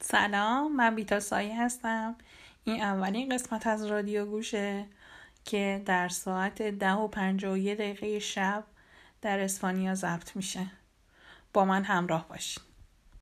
سلام من بیتا سایی هستم. این اولین قسمت از رادیو گوشه که در ساعت ده و پنجه و یه دقیقه شب در اسپانیا ضبط میشه. با من همراه باشید